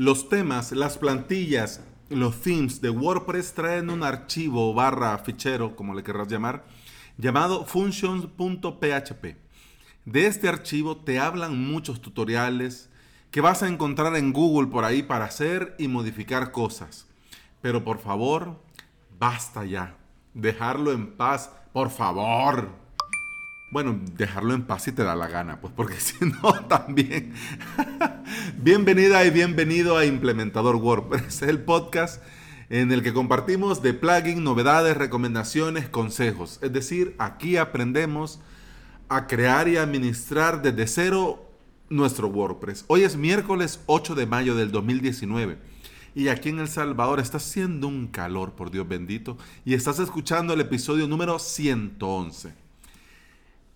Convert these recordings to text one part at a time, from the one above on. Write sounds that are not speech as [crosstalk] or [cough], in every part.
Los temas, las plantillas, los themes de WordPress traen un archivo barra fichero, como le querrás llamar, llamado functions.php. De este archivo te hablan muchos tutoriales que vas a encontrar en Google por ahí para hacer y modificar cosas. Pero por favor, basta ya. Dejarlo en paz, por favor. Bueno, dejarlo en paz si te da la gana, pues porque [laughs] si no, también. [laughs] Bienvenida y bienvenido a Implementador WordPress, el podcast en el que compartimos de plugin, novedades, recomendaciones, consejos. Es decir, aquí aprendemos a crear y administrar desde cero nuestro WordPress. Hoy es miércoles 8 de mayo del 2019 y aquí en El Salvador está haciendo un calor, por Dios bendito, y estás escuchando el episodio número 111.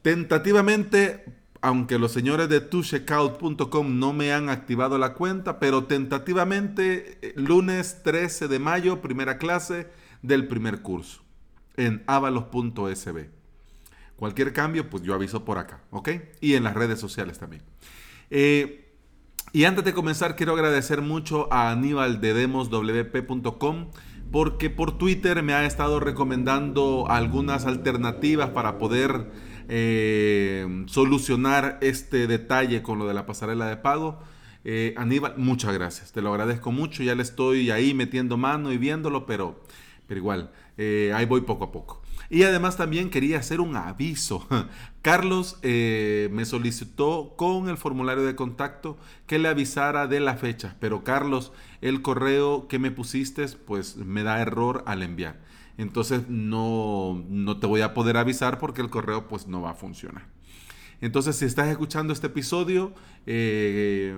Tentativamente, aunque los señores de tucheckout.com no me han activado la cuenta, pero tentativamente eh, lunes 13 de mayo, primera clase del primer curso en avalos.sb. Cualquier cambio, pues yo aviso por acá, ¿ok? Y en las redes sociales también. Eh, y antes de comenzar, quiero agradecer mucho a Aníbal de demoswp.com porque por Twitter me ha estado recomendando algunas alternativas para poder eh, solucionar este detalle con lo de la pasarela de pago. Eh, Aníbal, muchas gracias, te lo agradezco mucho, ya le estoy ahí metiendo mano y viéndolo, pero, pero igual, ahí voy poco a poco. Y además también quería hacer un aviso. [laughs] Carlos eh, me solicitó con el formulario de contacto que le avisara de la fecha, pero Carlos, el correo que me pusiste pues me da error al enviar. Entonces no, no te voy a poder avisar porque el correo pues no va a funcionar. Entonces, si estás escuchando este episodio, eh,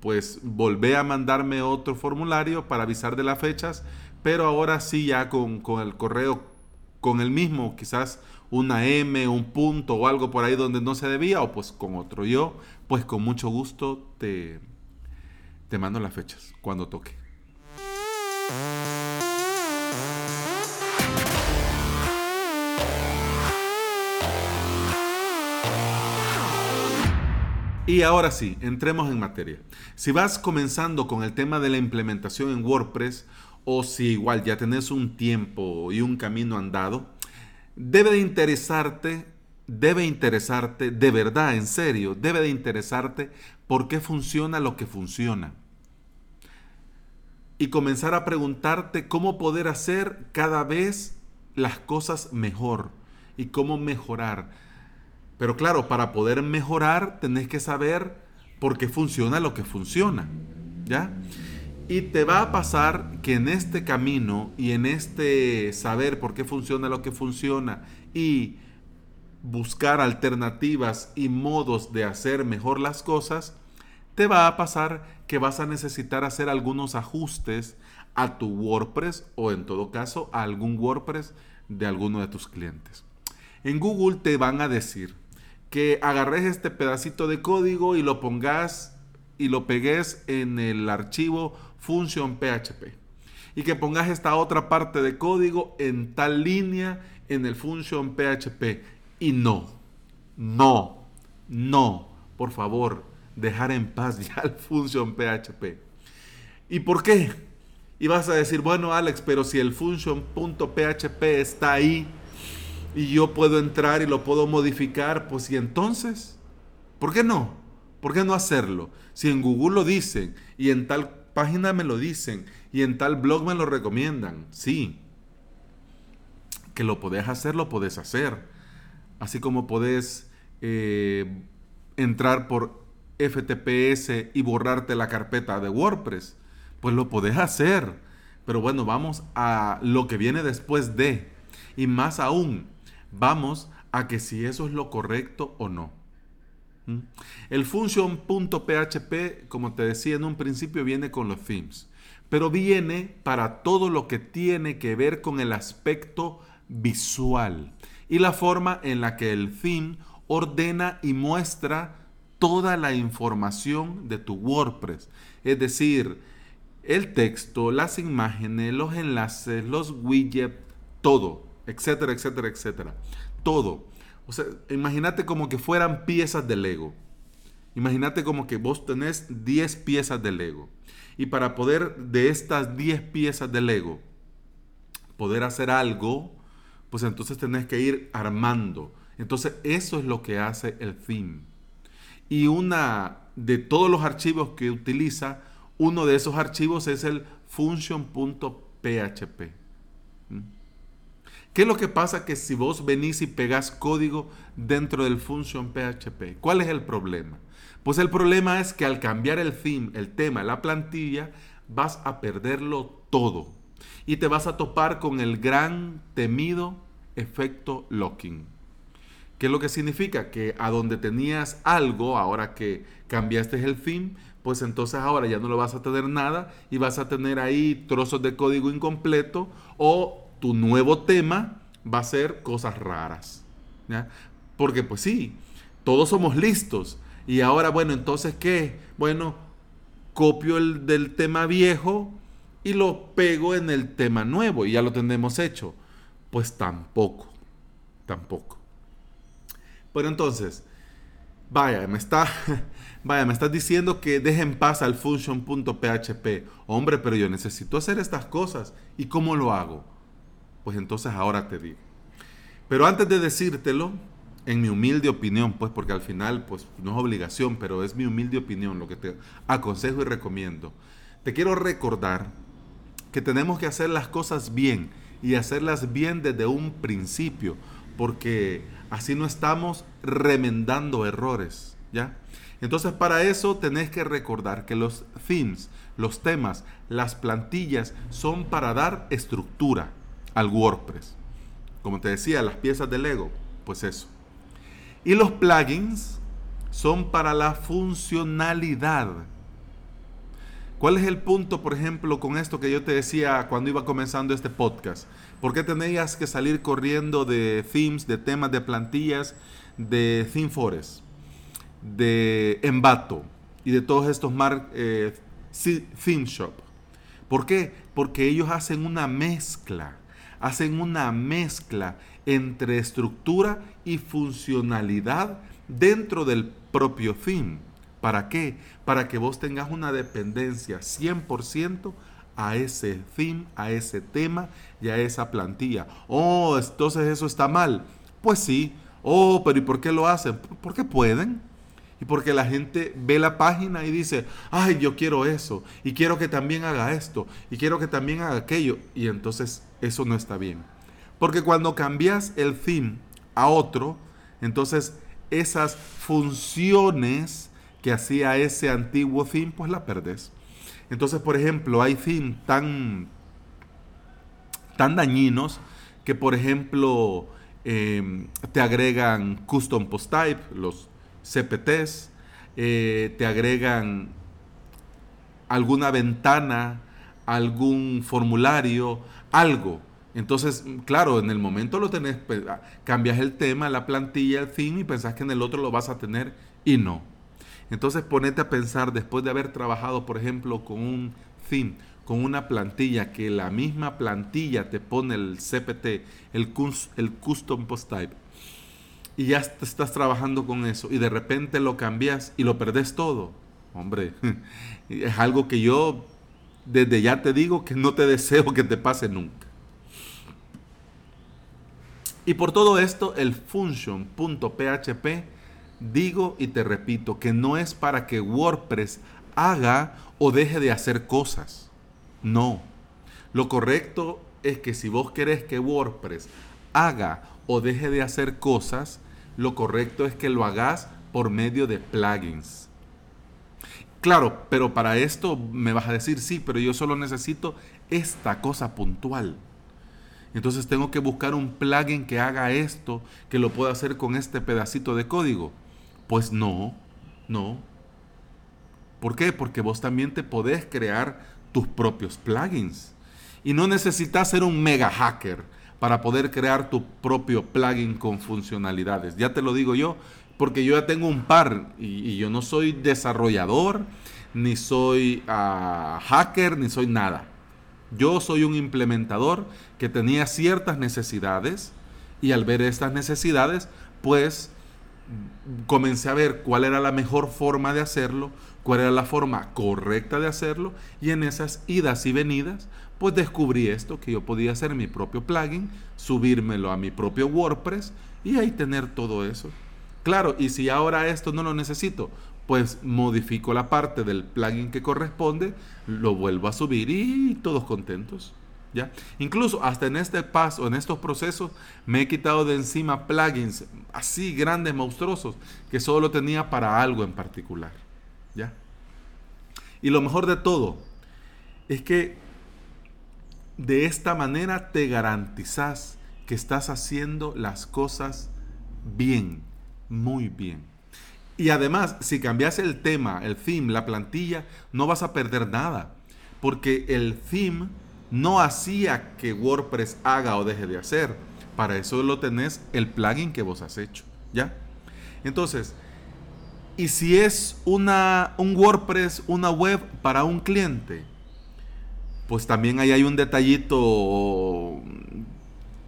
pues volvé a mandarme otro formulario para avisar de las fechas, pero ahora sí ya con, con el correo con el mismo, quizás una M, un punto o algo por ahí donde no se debía, o pues con otro. Yo, pues con mucho gusto te, te mando las fechas cuando toque. Y ahora sí, entremos en materia. Si vas comenzando con el tema de la implementación en WordPress, o si igual ya tenés un tiempo y un camino andado, debe de interesarte, debe interesarte, de verdad, en serio, debe de interesarte por qué funciona lo que funciona. Y comenzar a preguntarte cómo poder hacer cada vez las cosas mejor y cómo mejorar. Pero claro, para poder mejorar tenés que saber por qué funciona lo que funciona. ¿Ya? Y te va a pasar que en este camino y en este saber por qué funciona lo que funciona y buscar alternativas y modos de hacer mejor las cosas, te va a pasar que vas a necesitar hacer algunos ajustes a tu WordPress o en todo caso a algún WordPress de alguno de tus clientes. En Google te van a decir que agarres este pedacito de código y lo pongas y lo pegues en el archivo función PHP. Y que pongas esta otra parte de código en tal línea en el function PHP. Y no, no, no, por favor, dejar en paz [laughs] ya el function PHP. ¿Y por qué? Y vas a decir, bueno Alex, pero si el function.php está ahí y yo puedo entrar y lo puedo modificar, pues y entonces, ¿por qué no? ¿Por qué no hacerlo? Si en Google lo dicen y en tal página me lo dicen y en tal blog me lo recomiendan. Sí. Que lo podés hacer, lo podés hacer. Así como podés eh, entrar por FTPS y borrarte la carpeta de WordPress. Pues lo podés hacer. Pero bueno, vamos a lo que viene después de. Y más aún, vamos a que si eso es lo correcto o no. ¿Mm? El function.php, como te decía en un principio, viene con los themes, pero viene para todo lo que tiene que ver con el aspecto visual y la forma en la que el theme ordena y muestra toda la información de tu WordPress. Es decir, el texto, las imágenes, los enlaces, los widgets, todo, etcétera, etcétera, etcétera. Todo. O sea, imagínate como que fueran piezas de Lego. Imagínate como que vos tenés 10 piezas de Lego. Y para poder de estas 10 piezas de Lego poder hacer algo, pues entonces tenés que ir armando. Entonces eso es lo que hace el theme. Y una de todos los archivos que utiliza, uno de esos archivos es el function.php. ¿Qué es lo que pasa que si vos venís y pegás código dentro del function PHP? ¿Cuál es el problema? Pues el problema es que al cambiar el theme, el tema, la plantilla, vas a perderlo todo. Y te vas a topar con el gran temido efecto locking. ¿Qué es lo que significa? Que a donde tenías algo, ahora que cambiaste el theme, pues entonces ahora ya no lo vas a tener nada y vas a tener ahí trozos de código incompleto o tu nuevo tema va a ser cosas raras. Porque pues sí, todos somos listos. Y ahora, bueno, entonces ¿qué? Bueno, copio el del tema viejo y lo pego en el tema nuevo y ya lo tenemos hecho. Pues tampoco, tampoco. Pero entonces, vaya, me está, [laughs] vaya, me estás diciendo que deje en paz al function.php. Hombre, pero yo necesito hacer estas cosas. ¿Y cómo lo hago? Pues entonces ahora te digo. Pero antes de decírtelo, en mi humilde opinión, pues porque al final pues no es obligación, pero es mi humilde opinión lo que te aconsejo y recomiendo. Te quiero recordar que tenemos que hacer las cosas bien y hacerlas bien desde un principio, porque así no estamos remendando errores, ¿ya? Entonces para eso tenés que recordar que los themes, los temas, las plantillas son para dar estructura al WordPress. Como te decía, las piezas de Lego, pues eso. Y los plugins son para la funcionalidad. ¿Cuál es el punto, por ejemplo, con esto que yo te decía cuando iba comenzando este podcast? ¿Por qué tenías que salir corriendo de themes, de temas, de plantillas, de ThemeForest, de Envato y de todos estos mar, eh, Theme Shop? ¿Por qué? Porque ellos hacen una mezcla hacen una mezcla entre estructura y funcionalidad dentro del propio theme. ¿Para qué? Para que vos tengas una dependencia 100% a ese theme, a ese tema y a esa plantilla. Oh, entonces eso está mal. Pues sí. Oh, pero ¿y por qué lo hacen? Porque pueden. Y porque la gente ve la página y dice, ay, yo quiero eso, y quiero que también haga esto, y quiero que también haga aquello. Y entonces eso no está bien. Porque cuando cambias el theme a otro, entonces esas funciones que hacía ese antiguo theme, pues la perdes. Entonces, por ejemplo, hay themes tan, tan dañinos que, por ejemplo, em, te agregan custom post type, los CPTs, eh, te agregan alguna ventana, algún formulario, algo. Entonces, claro, en el momento lo tenés, pues, ah, cambias el tema, la plantilla, el fin y pensás que en el otro lo vas a tener y no. Entonces ponete a pensar, después de haber trabajado, por ejemplo, con un theme, con una plantilla, que la misma plantilla te pone el CPT, el Custom Post Type, y ya estás trabajando con eso y de repente lo cambias y lo perdés todo. Hombre, [laughs] es algo que yo desde ya te digo que no te deseo que te pase nunca. Y por todo esto, el function.php, digo y te repito que no es para que WordPress haga o deje de hacer cosas. No. Lo correcto es que si vos querés que WordPress haga o deje de hacer cosas, lo correcto es que lo hagas por medio de plugins. Claro, pero para esto me vas a decir, sí, pero yo solo necesito esta cosa puntual. Entonces tengo que buscar un plugin que haga esto, que lo pueda hacer con este pedacito de código. Pues no, no. ¿Por qué? Porque vos también te podés crear tus propios plugins. Y no necesitas ser un mega hacker para poder crear tu propio plugin con funcionalidades. Ya te lo digo yo, porque yo ya tengo un par y, yo no soy desarrollador, ni soy ah, hacker, ni soy nada. Yo soy un implementador que tenía ciertas necesidades y al ver estas necesidades, pues comencé a ver cuál era la mejor forma de hacerlo, cuál era la forma correcta de hacerlo y en esas idas y venidas pues descubrí esto que yo podía hacer mi propio plugin, subírmelo a mi propio WordPress y ahí tener todo eso. Claro, y si ahora esto no lo necesito, pues modifico la parte del plugin que corresponde, lo vuelvo a subir y todos contentos. ¿Ya? Incluso hasta en este paso, en estos procesos, me he quitado de encima plugins así grandes, monstruosos, que solo tenía para algo en particular. ¿Ya? Y lo mejor de todo es que de esta manera te garantizas que estás haciendo las cosas bien, muy bien. Y además, si cambias el tema, el theme, la plantilla, no vas a perder nada. Porque el theme no hacía que WordPress haga o deje de hacer. Para eso lo tenés el plugin que vos has hecho. ¿Ya? Entonces, y si es una, un WordPress, una web para un cliente, pues también ahí hay un detallito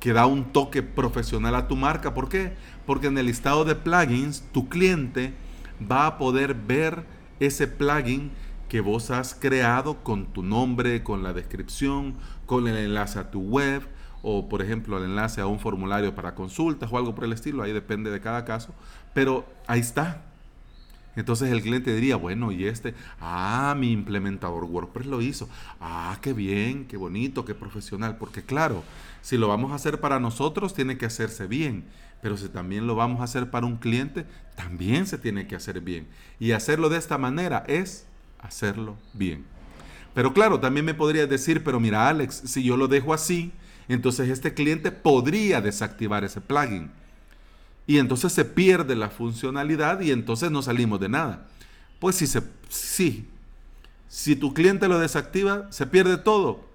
que da un toque profesional a tu marca. ¿Por qué? Porque en el listado de plugins, tu cliente va a poder ver ese plugin que vos has creado con tu nombre, con la descripción, con el enlace a tu web o por ejemplo el enlace a un formulario para consultas o algo por el estilo, ahí depende de cada caso, pero ahí está, entonces el cliente diría, bueno, y este, ah, mi implementador WordPress lo hizo. Ah, qué bien, qué bonito, qué profesional. Porque claro, si lo vamos a hacer para nosotros, tiene que hacerse bien. Pero si también lo vamos a hacer para un cliente, también se tiene que hacer bien. Y hacerlo de esta manera es hacerlo bien. Pero claro, también me podría decir, pero mira Alex, si yo lo dejo así, entonces este cliente podría desactivar ese plugin y entonces se pierde la funcionalidad y entonces no salimos de nada. Pues sí, se, sí. Si tu cliente lo desactiva, ¿se pierde todo?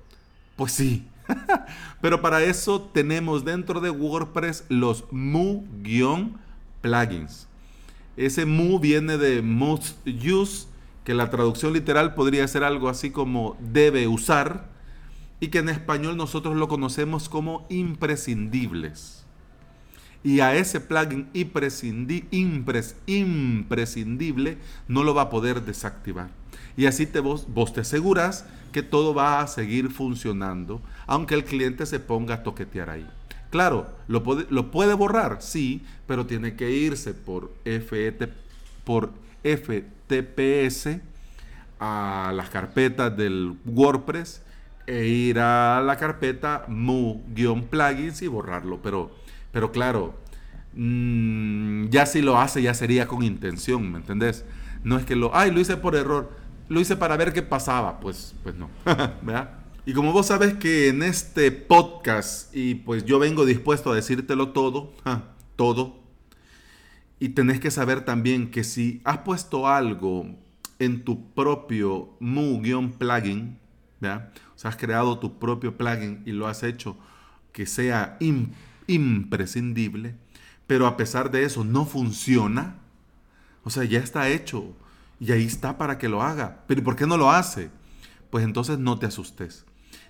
Pues sí. [laughs] Pero para eso tenemos dentro de WordPress los Mu-plugins. Ese Mu viene de Must Use, que la traducción literal podría ser algo así como debe usar, y que en español nosotros lo conocemos como imprescindibles y a ese plugin imprescindible no lo va a poder desactivar. Y así te vos, te aseguras que todo va a seguir funcionando, aunque el cliente se ponga a toquetear ahí. Claro, lo puede, lo puede borrar, sí, pero tiene que irse por, por FTPS a las carpetas del WordPress e ir a la carpeta mu-plugins y borrarlo. Pero pero claro, mm, ya si lo hace, ya sería con intención, ¿me entendés? No es que lo, ay, lo hice por error, lo hice para ver qué pasaba. Pues, pues no, [laughs] ¿verdad? Y como vos sabes que en este podcast, y pues yo vengo dispuesto a decírtelo todo, [laughs] todo, y tenés que saber también que si has puesto algo en tu propio Mu-plugin, ¿verdad? O sea, has creado tu propio plugin y lo has hecho que sea importante imprescindible, pero a pesar de eso no funciona, o sea, ya está hecho y ahí está para que lo haga. Pero ¿por qué no lo hace? Pues entonces no te asustes,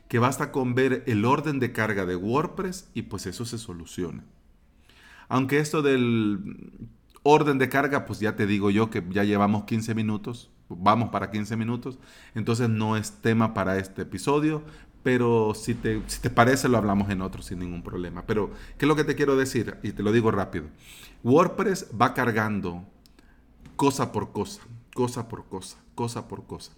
que basta con ver el orden de carga de WordPress y pues eso se soluciona. Aunque esto del orden de carga, pues ya te digo yo que ya llevamos 15 minutos, vamos para 15 minutos, entonces no es tema para este episodio, pero si te, si te parece lo hablamos en otro sin ningún problema. Pero, ¿qué es lo que te quiero decir? Y te lo digo rápido. WordPress va cargando cosa por cosa, cosa por cosa, cosa por cosa.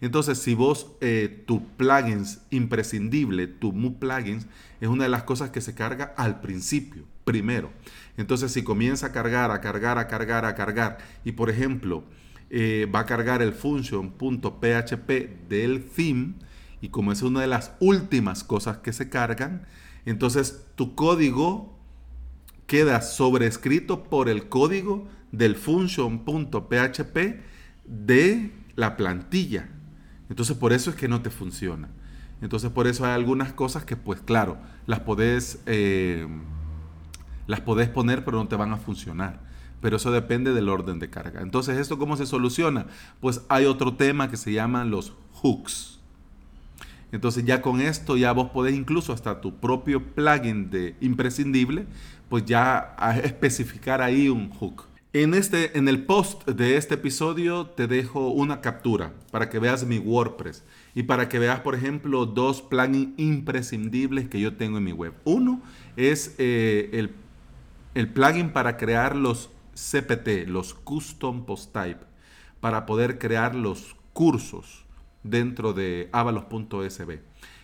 Entonces, si vos, eh, tu plugins imprescindible, tu Mu plugins, es una de las cosas que se carga al principio, primero. Entonces, si comienza a cargar, a cargar, a cargar, a cargar, y por ejemplo, eh, va a cargar el function.php del theme, y como es una de las últimas cosas que se cargan, entonces tu código queda sobrescrito por el código del function.php de la plantilla. Entonces por eso es que no te funciona. Entonces por eso hay algunas cosas que pues claro, las podés, eh, las podés poner pero no te van a funcionar. Pero eso depende del orden de carga. Entonces esto cómo se soluciona? Pues hay otro tema que se llama los hooks. Entonces ya con esto ya vos podés incluso hasta tu propio plugin de imprescindible, pues ya especificar ahí un hook. En, este, en el post de este episodio te dejo una captura para que veas mi WordPress y para que veas, por ejemplo, dos plugins imprescindibles que yo tengo en mi web. Uno es eh, el, el plugin para crear los CPT, los Custom Post Type, para poder crear los cursos dentro de avalos.sb.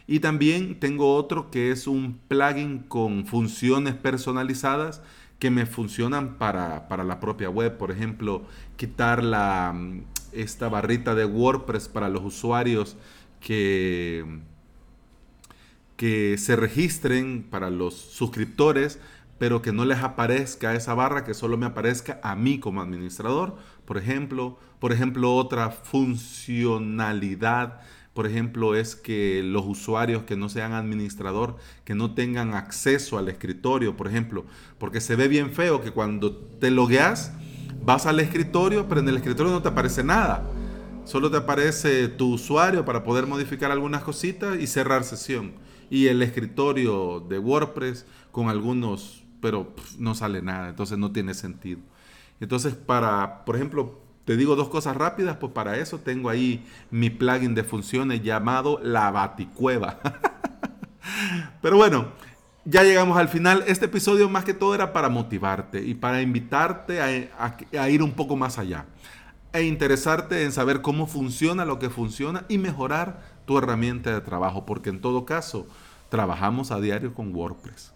Y también tengo otro que es un plugin con funciones personalizadas que me funcionan para, la propia web. Por ejemplo, quitar la, mm, esta barrita de WordPress para los usuarios que, que se registren, para los suscriptores, pero que no les aparezca esa barra, que solo me aparezca a mí como administrador. Por ejemplo, por ejemplo, otra funcionalidad por ejemplo, es que los usuarios que no sean administrador, que no tengan acceso al escritorio, por ejemplo, porque se ve bien feo que cuando te logueas, vas al escritorio, pero en el escritorio no te aparece nada. Solo te aparece tu usuario para poder modificar algunas cositas y cerrar sesión. Y el escritorio de WordPress con algunos, pero no sale nada, entonces no tiene sentido. Entonces, para, por ejemplo, te digo dos cosas rápidas, pues para eso tengo ahí mi plugin de funciones llamado La Baticueva. [laughs] Pero bueno, ya llegamos al final. Este episodio más que todo era para motivarte y para invitarte a, ir un poco más allá. E interesarte en saber cómo funciona lo que funciona y mejorar tu herramienta de trabajo. Porque en todo caso, trabajamos a diario con WordPress.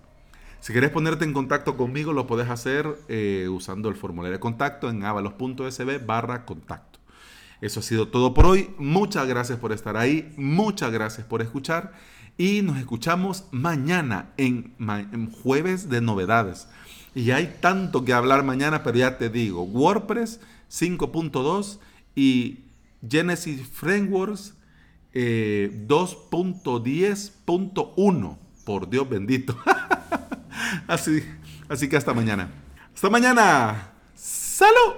Si quieres ponerte en contacto conmigo, lo puedes hacer eh, usando el formulario de contacto en avalos.sb barra contacto. Eso ha sido todo por hoy. Muchas gracias por estar ahí. Muchas gracias por escuchar. Y nos escuchamos mañana en, jueves de novedades. Y hay tanto que hablar mañana, pero ya te digo, WordPress 5.2 y Genesis Frameworks 2.10.1. Eh, por Dios bendito. [laughs] Así, así que hasta mañana. Hasta mañana. ¡Salud!